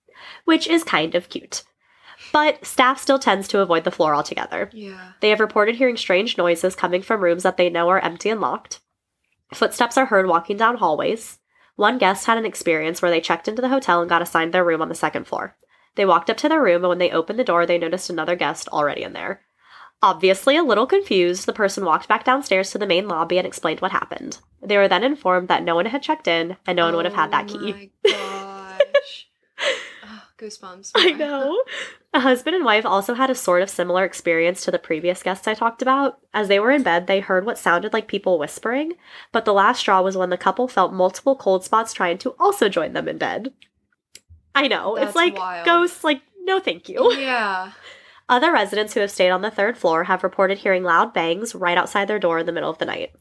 which is kind of cute. But staff still tends to avoid the floor altogether. Yeah. They have reported hearing strange noises coming from rooms that they know are empty and locked. Footsteps are heard walking down hallways. One guest had an experience where they checked into the hotel and got assigned their room on the second floor. They walked up to their room, and when they opened the door, they noticed another guest already in there. Obviously, a little confused, the person walked back downstairs to the main lobby and explained what happened. They were then informed that no one had checked in and no one would have had that Oh key. my gosh. oh, goosebumps. I know. A husband and wife also had a sort of similar experience to the previous guests I talked about. As they were in bed, they heard what sounded like people whispering, but the last straw was when the couple felt multiple cold spots trying to also join them in bed. I know. it's like wild. ghosts, like, no thank you. Yeah. Other residents who have stayed on the third floor have reported hearing loud bangs right outside their door in the middle of the night.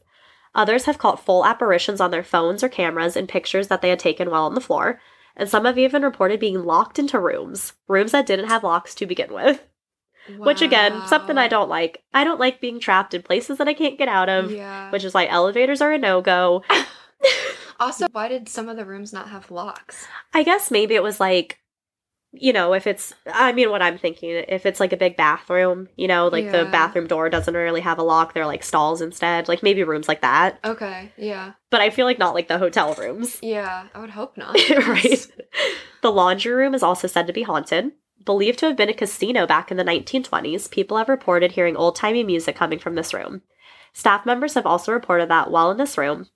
Others have caught full apparitions on their phones or cameras in pictures that they had taken while on the floor, and some have even reported being locked into rooms, rooms that didn't have locks to begin with. Which again, something I don't like. I don't like being trapped in places that I can't get out of, Yeah. which is why elevators are a no-go. also, why did some of the rooms not have locks? I guess maybe it was like you know, if it's I mean what I'm thinking, if it's like a big bathroom, you know, like the bathroom door doesn't really have a lock, they're like stalls instead. Like maybe rooms like that. Okay. Yeah. But I feel like not like the hotel rooms. Yeah. I would hope not. right. The laundry room is also said to be haunted. Believed to have been a casino back in the 1920s, people have reported hearing old timey music coming from this room. Staff members have also reported that while in this room,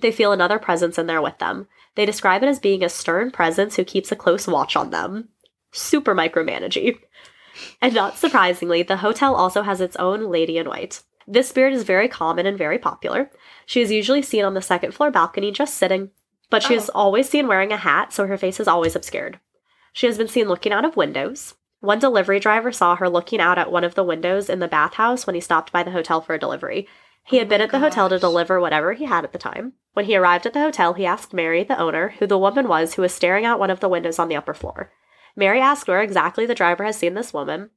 they feel another presence in there with them. They describe it as being a stern presence who keeps a close watch on them. Super micromanagey. And not surprisingly, the hotel also has its own lady in white. This spirit is very common and very popular. She is usually seen on the second floor balcony just sitting, but she is Oh. always seen wearing a hat, so her face is always obscured. She has been seen looking out of windows. One delivery driver saw her looking out at one of the windows in the bathhouse when he stopped by the hotel for a delivery. He had been at the hotel to deliver whatever he had at the time. When he arrived at the hotel, he asked Mary, the owner, who the woman was who was staring out one of the windows on the upper floor. Mary asked where exactly the driver has seen this woman,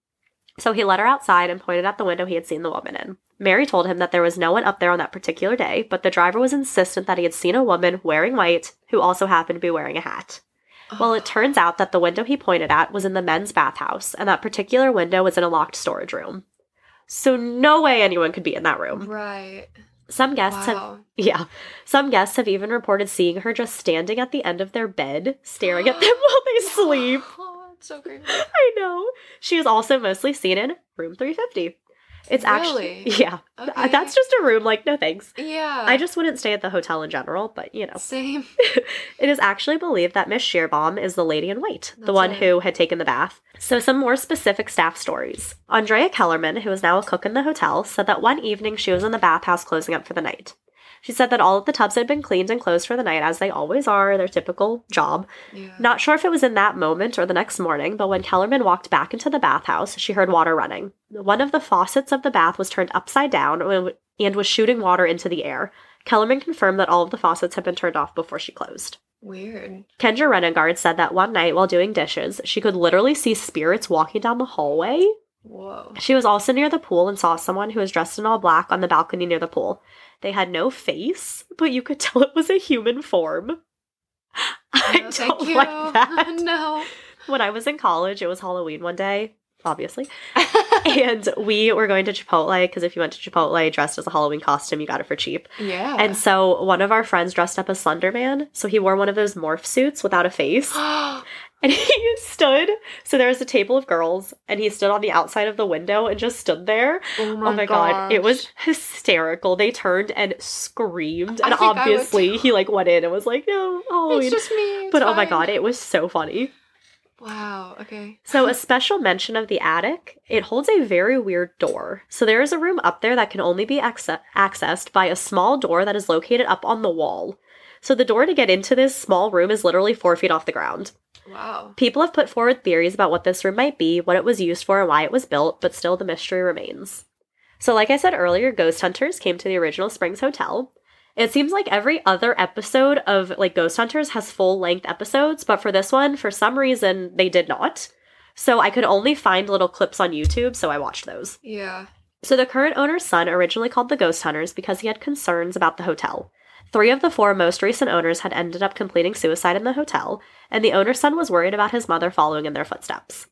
so he led her outside and pointed at the window he had seen the woman in. Mary told him that there was no one up there on that particular day, but the driver was insistent that he had seen a woman wearing white who also happened to be wearing a hat. Well, it turns out that the window he pointed at was in the men's bathhouse, and that particular window was in a locked storage room. So, no way anyone could be in that room. Right. Some guests have yeah. Some guests have even reported seeing her just standing at the end of their bed, staring at them while they sleep. Oh, it's so creepy. I know. She is also mostly seen in room 350. It's actually Really? yeah. Okay. That's just a room. Like no thanks. yeah. I just wouldn't stay at the hotel in general, but you know. same. It is actually believed that Miss Scherbaum is the lady in white, the one right. who had taken the bath. So, some more specific staff stories. Andrea Kellerman, who is now a cook in the hotel, said that one evening she was in the bathhouse closing up for the night. She said that all of the tubs had been cleaned and closed for the night, as they always are, their typical job. Yeah. Not sure if it was in that moment or the next morning, but when Kellerman walked back into the bathhouse, she heard water running. One of the faucets of the bath was turned upside down and was shooting water into the air. Kellerman confirmed that all of the faucets had been turned off before she closed. Weird. Kendra Renegard said that one night while doing dishes, she could literally see spirits walking down the hallway. Whoa. She was also near the pool and saw someone who was dressed in all black on the balcony near the pool. They had no face, but you could tell it was a human form. I No, don't thank you. like that. no. When I was in college, it was Halloween one day, obviously. and we were going to Chipotle because if you went to Chipotle dressed as a Halloween costume, you got it for cheap. yeah. And so one of our friends dressed up as Slender Man. So he wore one of those morph suits without a face. And he stood, so there was a table of girls, and he stood on the outside of the window and just stood there. oh oh my god, it was hysterical. They turned and screamed, I and obviously he like went in and was like, "No, Halloween." It's just me. it's but oh my god, it was so funny. Wow. Okay. So, a special mention of the attic, it holds a very weird door. So, there is a room up there that can only be acce- accessed by a small door that is located up on the wall. So, the door to get into this small room is literally four feet off the ground. Wow. People have put forward theories about what this room might be, what it was used for, and why it was built, but still the mystery remains. So, like I said earlier, ghost hunters came to the original Springs Hotel. It seems like every other episode of like Ghost Hunters has full length episodes, but for this one, for some reason, they did not. So I could only find little clips on YouTube, so I watched those. Yeah. So the current owner's son originally called the Ghost Hunters because he had concerns about the hotel. Three of the four most recent owners had ended up completing suicide in the hotel, and the owner's son was worried about his mother following in their footsteps.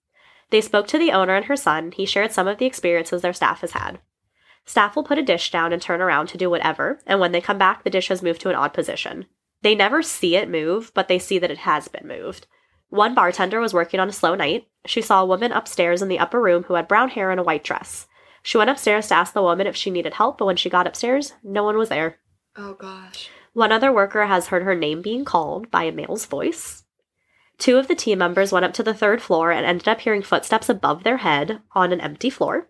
They spoke to the owner and her son. He shared some of the experiences their staff has had. Staff will put a dish down and turn around to do whatever, and when they come back, the dish has moved to an odd position. They never see it move, but they see that it has been moved. One bartender was working on a slow night. She saw a woman upstairs in the upper room who had brown hair and a white dress. She went upstairs to ask the woman if she needed help, but when she got upstairs, no one was there. Oh gosh. One other worker has heard her name being called by a male's voice. Two of the team members went up to the third floor and ended up hearing footsteps above their head on an empty floor.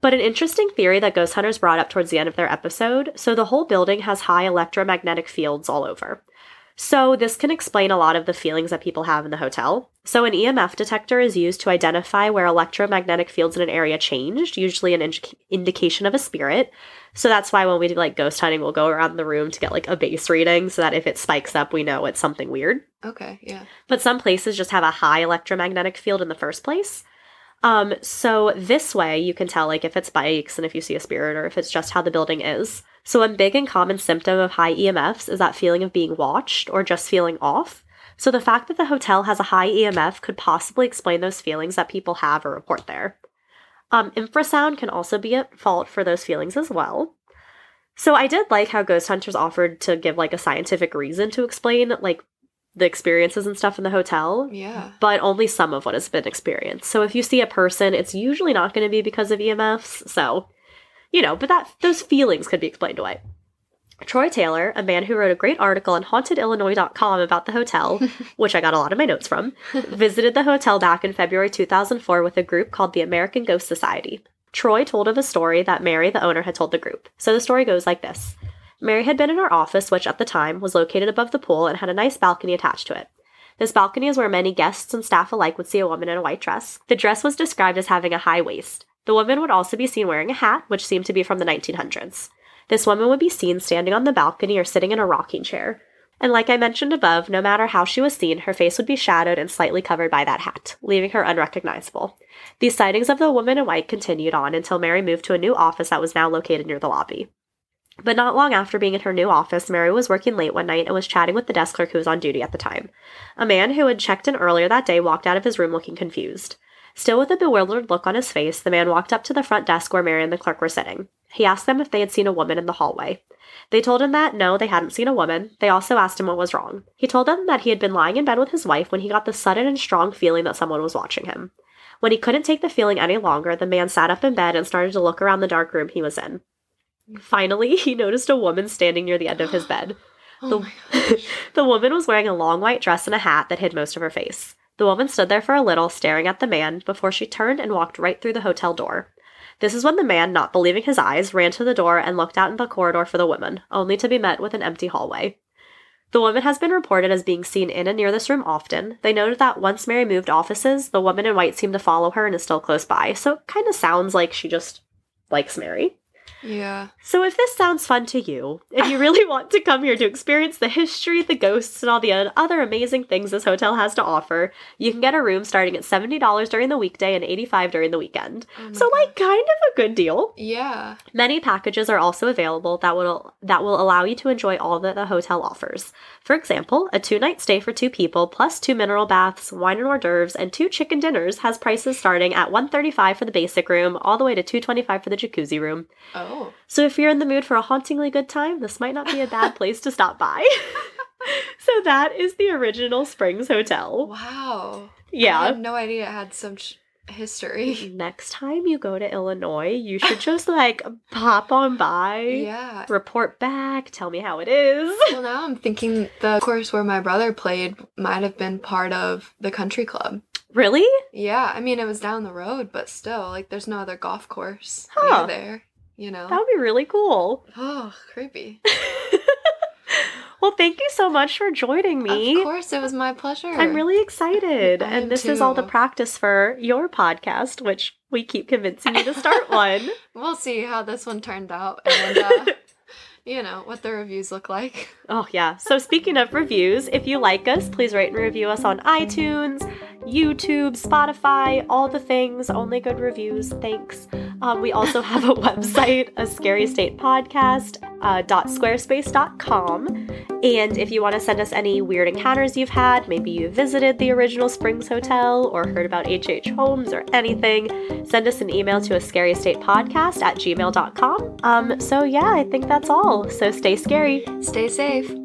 But an interesting theory that ghost hunters brought up towards the end of their episode so the whole building has high electromagnetic fields all over. So, this can explain a lot of the feelings that people have in the hotel. So, an EMF detector is used to identify where electromagnetic fields in an area changed, usually an indi- indication of a spirit. So, that's why when we do like ghost hunting, we'll go around the room to get like a base reading so that if it spikes up, we know it's something weird. Okay. Yeah. But some places just have a high electromagnetic field in the first place. Um, so this way you can tell like if it spikes and if you see a spirit or if it's just how the building is. So a big and common symptom of high EMFs is that feeling of being watched or just feeling off. So the fact that the hotel has a high EMF could possibly explain those feelings that people have or report there. Um, infrasound can also be at fault for those feelings as well. So I did like how Ghost Hunters offered to give like a scientific reason to explain like the experiences and stuff in the hotel, Yeah. but only some of what has been experienced. So if you see a person, it's usually not going to be because of EMFs. So, you know, but that those feelings could be explained away. Troy Taylor, a man who wrote a great article on hauntedillinois.com about the hotel, which I got a lot of my notes from, visited the hotel back in February 2004 with a group called the American Ghost Society. Troy told of a story that Mary, the owner, had told the group. So the story goes like this Mary had been in her office, which at the time was located above the pool and had a nice balcony attached to it. This balcony is where many guests and staff alike would see a woman in a white dress. The dress was described as having a high waist. The woman would also be seen wearing a hat, which seemed to be from the 1900s. This woman would be seen standing on the balcony or sitting in a rocking chair. And like I mentioned above, no matter how she was seen, her face would be shadowed and slightly covered by that hat, leaving her unrecognizable. These sightings of the woman in white continued on until Mary moved to a new office that was now located near the lobby. But not long after being in her new office, Mary was working late one night and was chatting with the desk clerk who was on duty at the time. A man who had checked in earlier that day walked out of his room looking confused. Still with a bewildered look on his face, the man walked up to the front desk where Mary and the clerk were sitting. He asked them if they had seen a woman in the hallway. They told him that no, they hadn't seen a woman. They also asked him what was wrong. He told them that he had been lying in bed with his wife when he got the sudden and strong feeling that someone was watching him. When he couldn't take the feeling any longer, the man sat up in bed and started to look around the dark room he was in. Finally, he noticed a woman standing near the end of his bed. Oh The- gosh. The woman was wearing a long white dress and a hat that hid most of her face. The woman stood there for a little, staring at the man, before she turned and walked right through the hotel door. This is when the man, not believing his eyes, ran to the door and looked out in the corridor for the woman, only to be met with an empty hallway. The woman has been reported as being seen in and near this room often. They noted that once Mary moved offices, the woman in white seemed to follow her and is still close by, so it kind of sounds like she just likes Mary. Yeah. So, if this sounds fun to you, if you really want to come here to experience the history, the ghosts, and all the other amazing things this hotel has to offer, you can get a room starting at $70 during the weekday and 85 during the weekend. Oh So, like, kind of a good deal. Yeah. Many packages are also available that will that will allow you to enjoy all that the hotel offers. For example, a two-night stay for two people plus two mineral baths, wine and hors d'oeuvres, and two chicken dinners has prices starting at 135 for the basic room, all the way to 225 for the jacuzzi room. Oh. So if you're in the mood for a hauntingly good time, this might not be a bad place to stop by. so that is the original Springs Hotel. Wow. Yeah. I had no idea it had such history. Next time you go to Illinois, you should just like pop on by, Yeah. report back, tell me how it is. Well, now I'm thinking the course where my brother played might have been part of the country club. Really? Yeah, I mean, it was down the road, but still, like, there's no other golf course Huh. near there, you know? That would be really cool. Oh, creepy. well, thank you so much for joining me. Of course, it was my pleasure. I'm really excited. I and this is all the practice for your podcast, which we keep convincing you to start one. We'll see how this one turned out and, uh, you know, what the reviews look like. Oh, yeah. So, speaking of reviews, if you like us, please rate and review us on iTunes, YouTube, Spotify, all the things. Only good reviews. Thanks. Um, we also have a website, a scary state podcast, uh, squarespace.com. And if you want to send us any weird encounters you've had, maybe you visited the original Springs Hotel or heard about H.H. Holmes or anything, send us an email to a scary state podcast at gmail.com. Um, so, yeah, I think that's all. So, stay scary. Stay safe.